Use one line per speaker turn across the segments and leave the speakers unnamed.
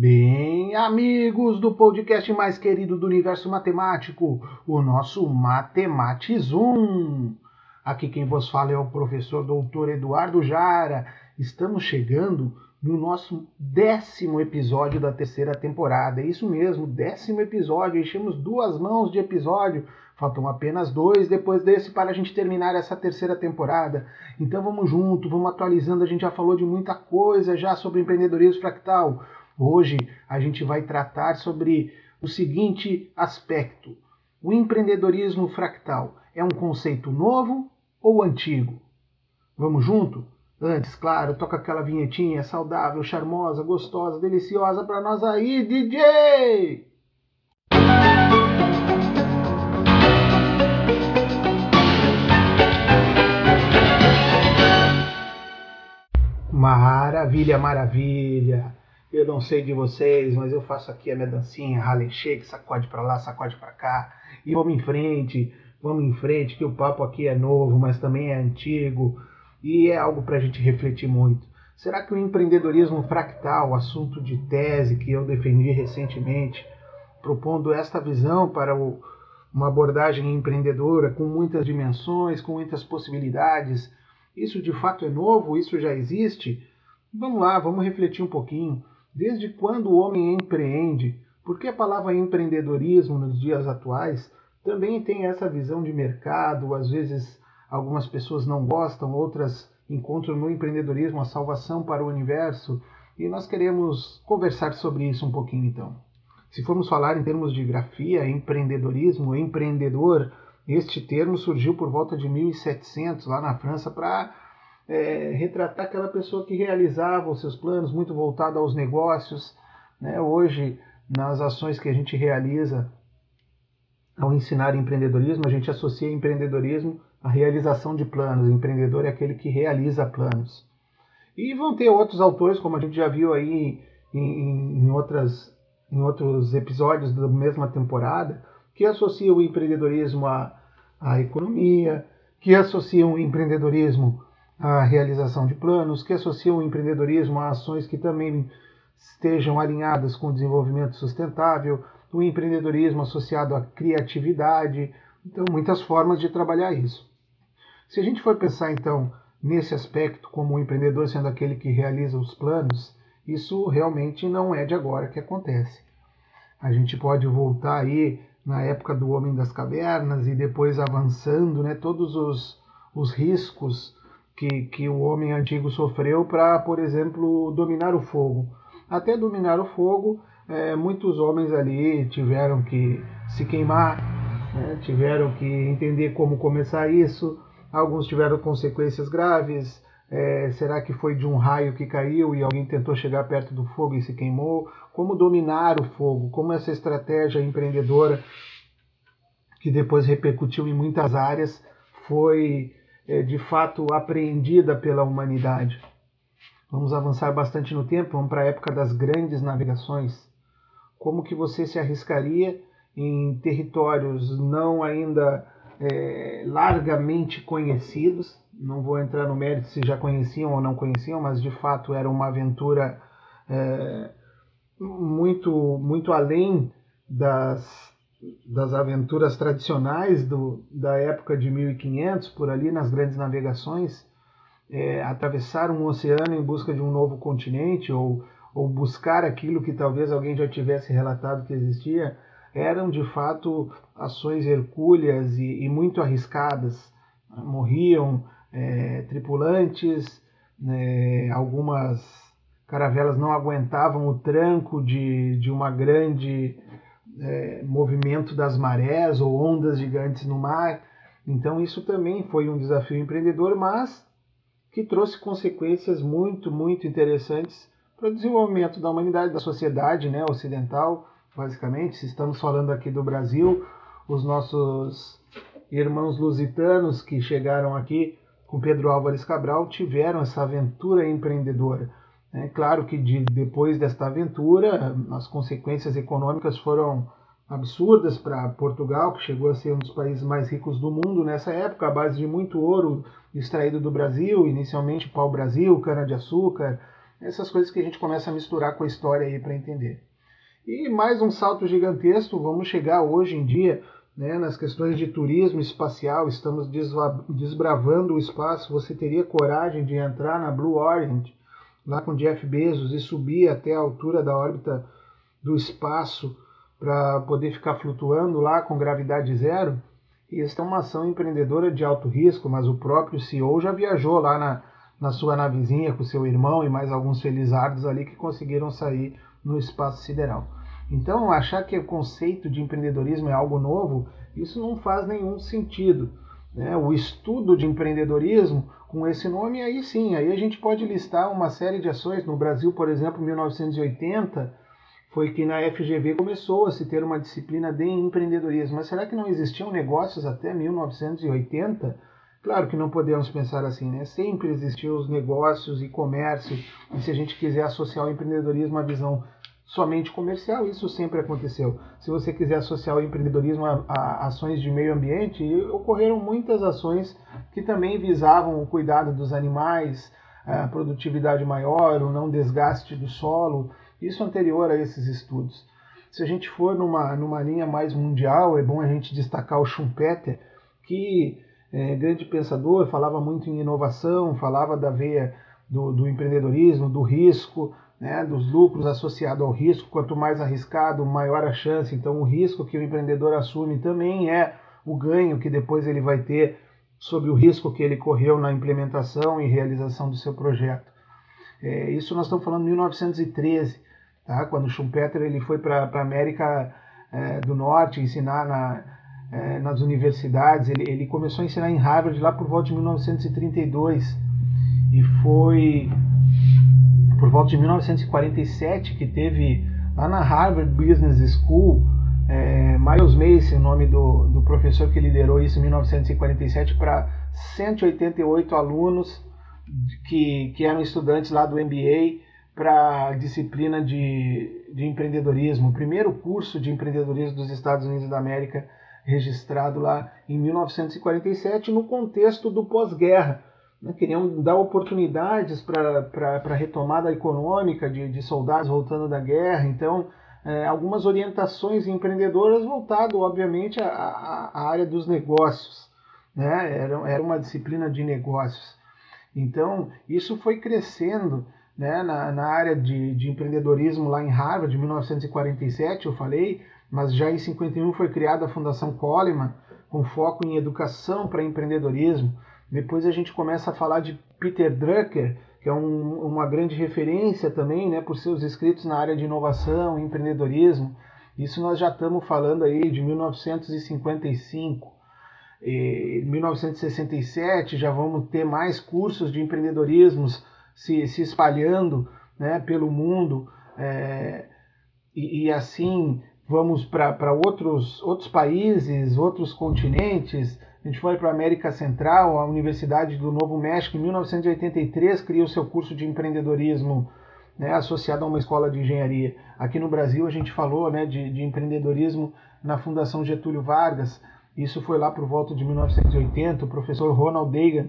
Bem, amigos do podcast mais querido do universo matemático, o nosso Matematizum. Aqui quem vos fala é o professor doutor Eduardo Jara. Estamos chegando no nosso décimo episódio da terceira temporada. É isso mesmo, décimo episódio. Enchemos duas mãos de episódio. Faltam apenas dois depois desse para a gente terminar essa terceira temporada. Então vamos junto, vamos atualizando. A gente já falou de muita coisa já sobre empreendedorismo fractal. Hoje a gente vai tratar sobre o seguinte aspecto: o empreendedorismo fractal é um conceito novo ou antigo? Vamos junto? Antes, claro, toca aquela vinhetinha saudável, charmosa, gostosa, deliciosa para nós aí, DJ! Maravilha, maravilha! Eu não sei de vocês, mas eu faço aqui a minha dancinha, Harlem Shake, sacode para lá, sacode para cá. E vamos em frente, vamos em frente, que o papo aqui é novo, mas também é antigo. E é algo para a gente refletir muito. Será que o empreendedorismo fractal, assunto de tese que eu defendi recentemente, propondo esta visão para o, uma abordagem empreendedora com muitas dimensões, com muitas possibilidades, isso de fato é novo? Isso já existe? Vamos lá, vamos refletir um pouquinho. Desde quando o homem empreende? Porque a palavra empreendedorismo nos dias atuais também tem essa visão de mercado, às vezes algumas pessoas não gostam, outras encontram no empreendedorismo a salvação para o universo, e nós queremos conversar sobre isso um pouquinho então. Se formos falar em termos de grafia, empreendedorismo, empreendedor, este termo surgiu por volta de 1700 lá na França para é, retratar aquela pessoa que realizava os seus planos, muito voltada aos negócios. Né? Hoje, nas ações que a gente realiza ao ensinar empreendedorismo, a gente associa empreendedorismo à realização de planos. O empreendedor é aquele que realiza planos. E vão ter outros autores, como a gente já viu aí em, em, outras, em outros episódios da mesma temporada, que associam o empreendedorismo à, à economia, que associam o empreendedorismo a realização de planos, que associam o empreendedorismo a ações que também estejam alinhadas com o desenvolvimento sustentável, o empreendedorismo associado à criatividade, então muitas formas de trabalhar isso. Se a gente for pensar então nesse aspecto como o empreendedor sendo aquele que realiza os planos, isso realmente não é de agora que acontece. A gente pode voltar aí na época do homem das cavernas e depois avançando, né, todos os, os riscos que, que o homem antigo sofreu para, por exemplo, dominar o fogo. Até dominar o fogo, é, muitos homens ali tiveram que se queimar, né, tiveram que entender como começar isso, alguns tiveram consequências graves. É, será que foi de um raio que caiu e alguém tentou chegar perto do fogo e se queimou? Como dominar o fogo? Como essa estratégia empreendedora, que depois repercutiu em muitas áreas, foi de fato apreendida pela humanidade. Vamos avançar bastante no tempo, vamos para a época das grandes navegações. Como que você se arriscaria em territórios não ainda é, largamente conhecidos? Não vou entrar no mérito se já conheciam ou não conheciam, mas de fato era uma aventura é, muito, muito além das, das aventuras tradicionais do, da época de 1500, por ali nas grandes navegações, é, atravessar um oceano em busca de um novo continente ou, ou buscar aquilo que talvez alguém já tivesse relatado que existia, eram de fato ações hercúleas e, e muito arriscadas. Morriam é, tripulantes, né, algumas caravelas não aguentavam o tranco de, de uma grande é, movimento das marés ou ondas gigantes no mar. Então, isso também foi um desafio empreendedor, mas que trouxe consequências muito, muito interessantes para o desenvolvimento da humanidade, da sociedade né, ocidental, basicamente. Se estamos falando aqui do Brasil, os nossos irmãos lusitanos que chegaram aqui com Pedro Álvares Cabral tiveram essa aventura empreendedora. É claro que de, depois desta aventura, as consequências econômicas foram absurdas para Portugal, que chegou a ser um dos países mais ricos do mundo nessa época, à base de muito ouro extraído do Brasil, inicialmente pau-brasil, cana-de-açúcar, Essas coisas que a gente começa a misturar com a história aí para entender. E mais um salto gigantesco, vamos chegar hoje em dia né, nas questões de turismo espacial, estamos desbravando o espaço. Você teria coragem de entrar na Blue Origin, lá com Jeff Bezos, e subir até a altura da órbita do espaço para poder ficar flutuando lá com gravidade zero? E esta é uma ação empreendedora de alto risco, mas o próprio CEO já viajou lá na, na sua navezinha com seu irmão e mais alguns felizardos ali que conseguiram sair no espaço sideral. Então, achar que o conceito de empreendedorismo é algo novo, isso não faz nenhum sentido. Né? O estudo de empreendedorismo, com esse nome, aí sim, aí a gente pode listar uma série de ações. No Brasil, por exemplo, 1980, foi que na FGV começou a se ter uma disciplina de empreendedorismo. Mas será que não existiam negócios até 1980? Claro que não podemos pensar assim, né? Sempre existiam os negócios e comércio, e se a gente quiser associar o empreendedorismo à visão somente comercial, isso sempre aconteceu. Se você quiser associar o empreendedorismo a, a, ações de meio ambiente, ocorreram muitas ações que também visavam o cuidado dos animais, a produtividade maior, o não desgaste do solo. Isso anterior a esses estudos. Se a gente for numa, numa linha mais mundial, é bom a gente destacar o Schumpeter, que é grande pensador, falava muito em inovação, falava da veia do, do empreendedorismo, do risco, né, dos lucros associados ao risco. Quanto mais arriscado, maior a chance. Então, o risco que o empreendedor assume também é o ganho que depois ele vai ter sobre o risco que ele correu na implementação e realização do seu projeto. É, isso nós estamos falando em 1913. Tá? Quando Schumpeter ele foi para a América é, do Norte ensinar na, é, nas universidades, ele, ele começou a ensinar em Harvard lá por volta de 1932 e foi por volta de 1947 que teve lá na Harvard Business School é, Miles Macy, o nome do, do professor que liderou isso em 1947 para 188 alunos que, que eram estudantes lá do MBA para a disciplina de, de empreendedorismo, o primeiro curso de empreendedorismo dos Estados Unidos da América, registrado lá em 1947, no contexto do pós-guerra. Né? Queriam dar oportunidades para a retomada econômica de, de soldados voltando da guerra, então é, algumas orientações empreendedoras voltado, obviamente, à, área dos negócios. Né? Era, era uma disciplina de negócios. Então, isso foi crescendo né, na, na área de, de empreendedorismo lá em Harvard, em 1947, eu falei, mas já em 51 foi criada a Fundação Coleman, com foco em educação para empreendedorismo. Depois a gente começa a falar de Peter Drucker, que é um, uma grande referência também, né, por seus escritos na área de inovação, empreendedorismo. Isso nós já estamos falando aí de 1955. Em 1967 já vamos ter mais cursos de empreendedorismo se, se espalhando né, pelo mundo é, e, e, assim vamos para outros, outros países, outros continentes. A gente foi para a América Central, a Universidade do Novo México, em 1983, criou seu curso de empreendedorismo né, associado a uma escola de engenharia. Aqui no Brasil, a gente falou né, de, de empreendedorismo na Fundação Getúlio Vargas. Isso foi lá por volta de 1980. O professor Ronald Reagan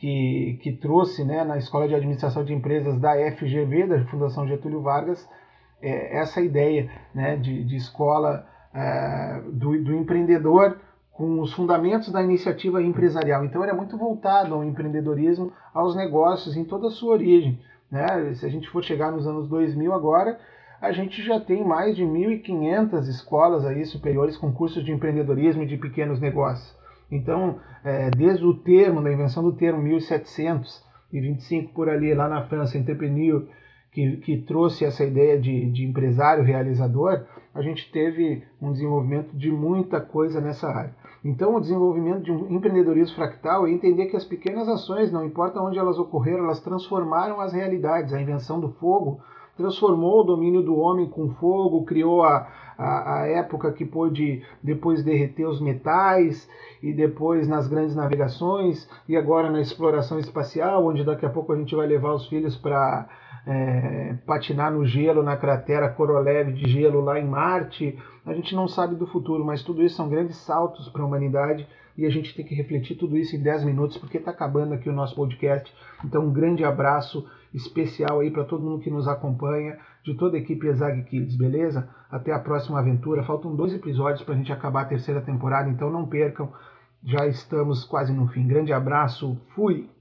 que, que trouxe né, na Escola de Administração de Empresas da FGV, da Fundação Getúlio Vargas, é, essa ideia né, de, de escola é, do, do empreendedor com os fundamentos da iniciativa empresarial. Então, era muito voltado ao empreendedorismo, aos negócios em toda a sua origem. Né? Se a gente for chegar nos anos 2000 agora, a gente já tem mais de 1.500 escolas aí superiores com cursos de empreendedorismo e de pequenos negócios. Então, é, desde o termo, da invenção do termo 1725 por ali, lá na França, Entrepreneur, que, que trouxe essa ideia de, de empresário realizador, a gente teve um desenvolvimento de muita coisa nessa área. Então, o desenvolvimento de um empreendedorismo fractal é entender que as pequenas ações, não importa onde elas ocorreram, elas transformaram as realidades. A invenção do fogo transformou o domínio do homem com fogo, criou a, a, a, época que pôde depois derreter os metais, e depois nas grandes navegações, e agora na exploração espacial, onde daqui a pouco a gente vai levar os filhos para é, patinar no gelo, na cratera Korolev de gelo lá em Marte. A gente não sabe do futuro, mas tudo isso são grandes saltos para a humanidade e a gente tem que refletir tudo isso em 10 minutos, porque está acabando aqui o nosso podcast. Então, um grande abraço especial aí para todo mundo que nos acompanha, de toda a equipe Exag Kids, beleza? Até a próxima aventura. Faltam dois episódios para a gente acabar a terceira temporada, então não percam. Já estamos quase no fim. Grande abraço, fui!